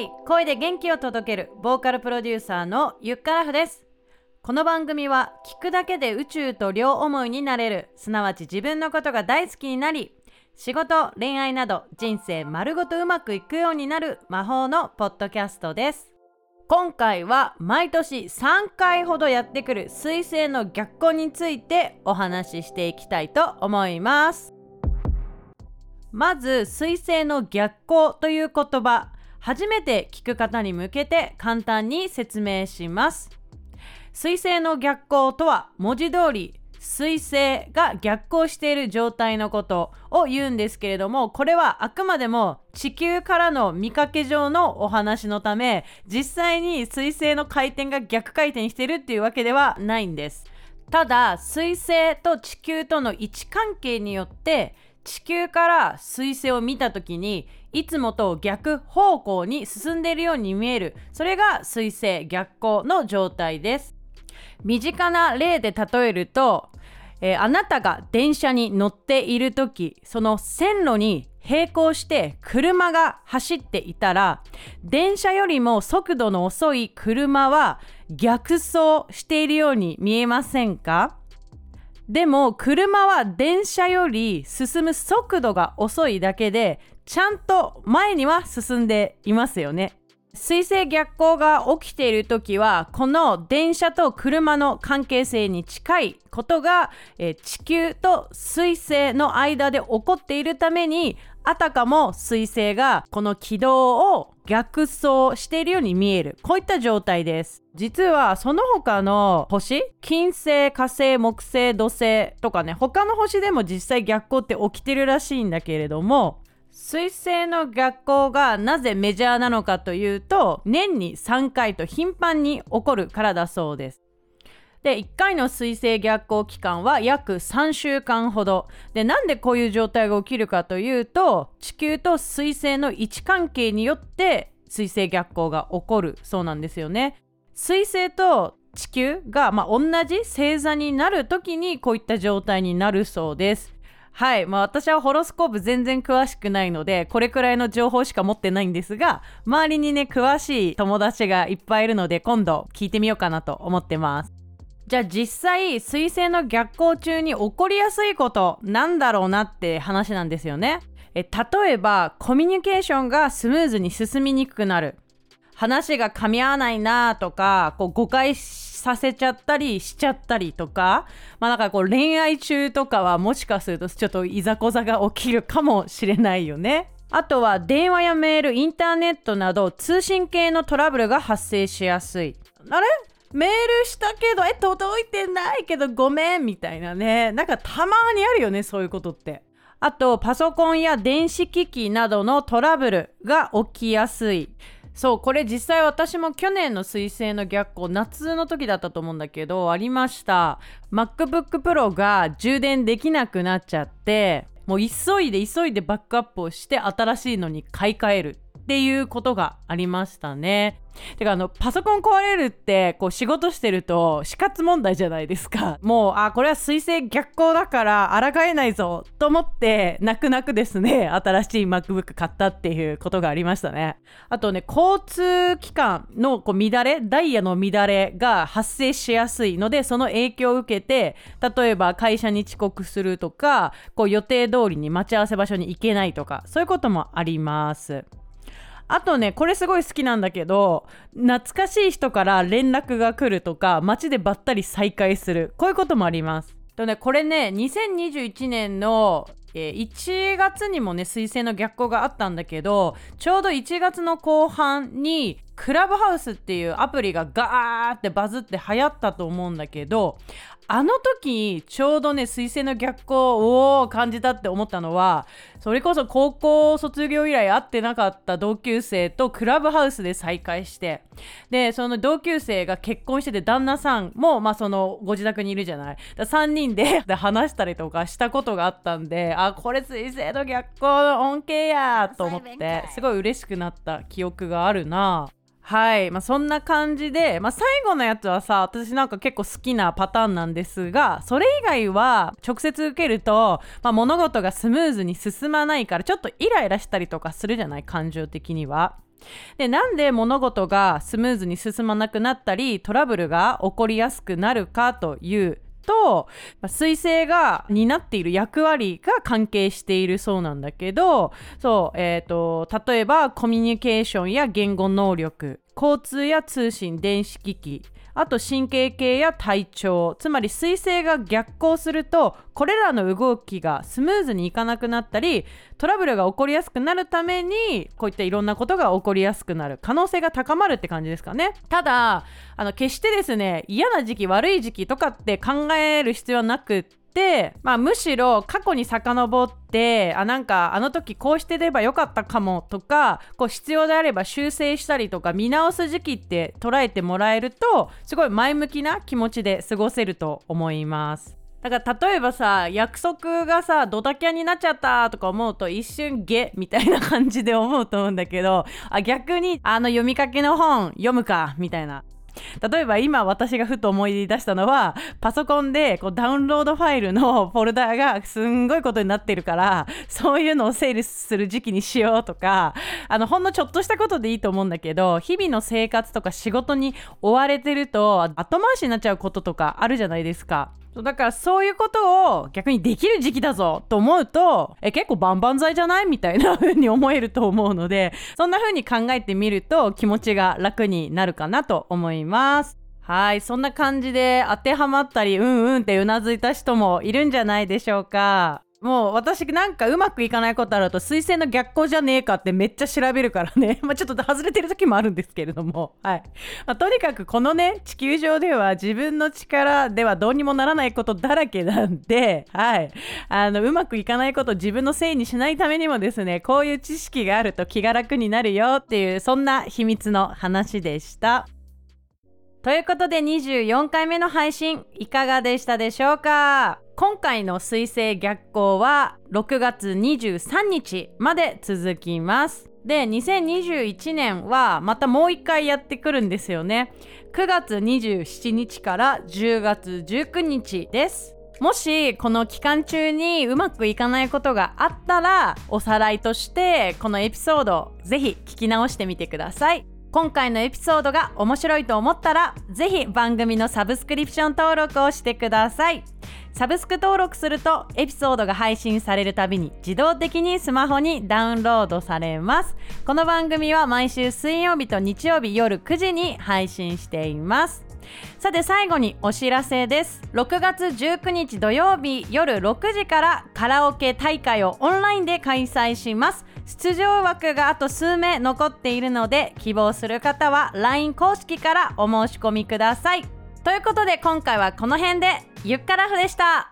イ声で元気を届けるボーカルプロデューサーのゆっからふです。この番組は聞くだけで宇宙と両思いになれるすなわち自分のことが大好きになり仕事恋愛など人生丸ごとうまくいくようになる魔法のポッドキャストです。今回は毎年3回ほどやってくる彗星の逆行についてお話ししていきたいと思います。まず彗星の逆行という言葉。初めて聞く方に向けて簡単に説明します。彗星の逆行とは文字通り彗星が逆行している状態のことを言うんですけれどもこれはあくまでも地球からの見かけ上のお話のため実際に彗星の回転が逆回転してるっていうわけではないんです。ただ彗星と地球との位置関係によって地球から彗星を見た時にいつもと逆方向に進んでいるように見える。それが彗星逆行の状態です。身近な例で例えると、えー、あなたが電車に乗っている時その線路に並行して車が走っていたら電車よりも速度の遅い車は逆走しているように見えませんか？でも車は電車より進む速度が遅いだけでちゃんと前には進んでいますよね。水星逆行が起きている時はこの電車と車の関係性に近いことが、え地球と水星の間で起こっているためにあたかも水星がこの軌道を逆走しているように見える。こういった状態です。実はその他の星金星火星木星土星とかね他の星でも実際逆行って起きてるらしいんだけれども水星の逆行がなぜメジャーなのかというと年に3回と頻繁に起こるからだそうです。で1回の水星逆行期間は約3週間ほど。でなんでこういう状態が起きるかというと地球と水星の位置関係によって水星逆行が起こるそうなんですよね。水星と地球が、まあ、同じ星座になる時にこういった状態になるそうです。はい、まあ、私はホロスコープ全然詳しくないのでこれくらいの情報しか持ってないんですが周りにね詳しい友達がいっぱいいるので今度聞いてみようかなと思ってます。じゃあ実際彗星の逆行中に起こりやすいことなんだろうなって話なんですよね。え例えばコミュニケーションがスムーズに進みにくくなる。話が噛み合わないなとかこう誤解させちゃったりしちゃったりとかまあなんかこう恋愛中とかはもしかするとちょっといざこざが起きるかもしれないよねあとは電話やメールインターネットなど通信系のトラブルが発生しやすいあれ？メールしたけど、え、届いてないけどごめんみたいなね。なんかたまにあるよね、そういうことって。あと、パソコンや電子機器などのトラブルが起きやすい。そう、これ実際私も去年の彗星の逆光、夏の時だったと思うんだけど、ありました。MacBook Pro が充電できなくなっちゃって、もう急いで急いでバックアップをして新しいのに買い替えるっていうことがありましたね。てかあのパソコン壊れるってこう仕事してると死活問題じゃないですか。もうあこれは彗星逆行だから抗えないぞと思って泣く泣くですね。新しい MacBook 買ったっていうことがありましたね。あとね交通機関のこう乱れダイヤの乱れが発生しやすいのでその影響を受けて例えば会社に遅刻するとかこう予定通りに待ち合わせ場所に行けないとかそういうこともあります。あとねこれすごい好きなんだけど懐かしい人から連絡が来るとか街でばったり再会するこういうこともあります。とねこれね2021年のえ1月にもね彗星の逆行があったんだけどちょうど1月の後半にクラブハウスっていうアプリがガーってバズって流行ったと思うんだけどあの時ちょうどね彗星の逆行を感じたって思ったのはそれこそ高校卒業以来会ってなかった同級生とクラブハウスで再会してでその同級生が結婚してて旦那さんも、まあ、そのご自宅にいるじゃない。だ3人で 話したりとかしたことがあったんであこれ彗星の逆行の恩恵やと思ってすごい嬉しくなった記憶があるなはい、まあ、そんな感じで、まあ、最後のやつはさ私なんか結構好きなパターンなんですがそれ以外は直接受けると、まあ、物事がスムーズに進まないからちょっとイライラしたりとかするじゃない？感情的には。でなんで物事がスムーズに進まなくなったりトラブルが起こりやすくなるかというと彗星が担っている役割が関係しているそうなんだけどそう、えーと、例えばコミュニケーションや言語能力交通や通信電子機器あと神経系や体調つまり彗星が逆行するとこれらの動きがスムーズにいかなくなったりトラブルが起こりやすくなるためにこういったいろんなことが起こりやすくなる可能性が高まるって感じですかね。ただあの決してですね嫌な時期悪い時期とかって考える必要はなくっ、まあ、むしろ過去に遡ってあなんかあの時こうしてればよかったかもとかこう必要であれば修正したりとか見直す時期って捉えてもらえるとすごい前向きな気持ちで過ごせると思います。だから例えばさ約束がさドタキャンになっちゃったとか思うと一瞬ゲみたいな感じで思うと思うんだけどあ逆にあの読みかけの本読むかみたいな例えば今私がふと思い出したのはパソコンでこうダウンロードファイルのフォルダがすんごいことになってるからそういうのを整理する時期にしようとかあのほんのちょっとしたことでいいと思うんだけど日々の生活とか仕事に追われてると後回しになっちゃうこととかあるじゃないですか。そうだからそういうことを逆にできる時期だぞと思うとえ結構万々歳じゃないみたいな風に思えると思うので そんな風に考えてみると気持ちが楽になるかなと思います。はい、そんな感じで当てはまったりうんうんってうなずいた人もいるんじゃないでしょうか。もう私なんかうまくいかないことあると彗星の逆行じゃねえかってめっちゃ調べるからね。まあちょっと外れてる時もあるんですけれども。はい、まあ、とにかくこのね地球上では自分の力ではどうにもならないことだらけなんで はい。あのうまくいかないことを自分のせいにしないためにもですねこういう知識があると気が楽になるよっていうそんな秘密の話でした。ということで24回目の配信いかがでしたでしょうか？今回の水星逆行は6月23日まで続きます。で2021年はまたもう一回やってくるんですよね。9月27日から10月19日です。もしこの期間中にうまくいかないことがあったらおさらいとしてこのエピソードぜひ聞き直してみてください。今回のエピソードが面白いと思ったらぜひ番組のサブスクリプション登録をしてください。サブスク登録するとエピソードが配信されるたびに自動的にスマホにダウンロードされます。この番組は毎週水曜日と日曜日夜9時に配信しています。さて最後にお知らせです。6月19日土曜日夜6時からカラオケ大会をオンラインで開催します。出場枠があと数名残っているので希望する方は LINE 公式からお申し込みください。ということで今回はこの辺で。ゆっからふでした。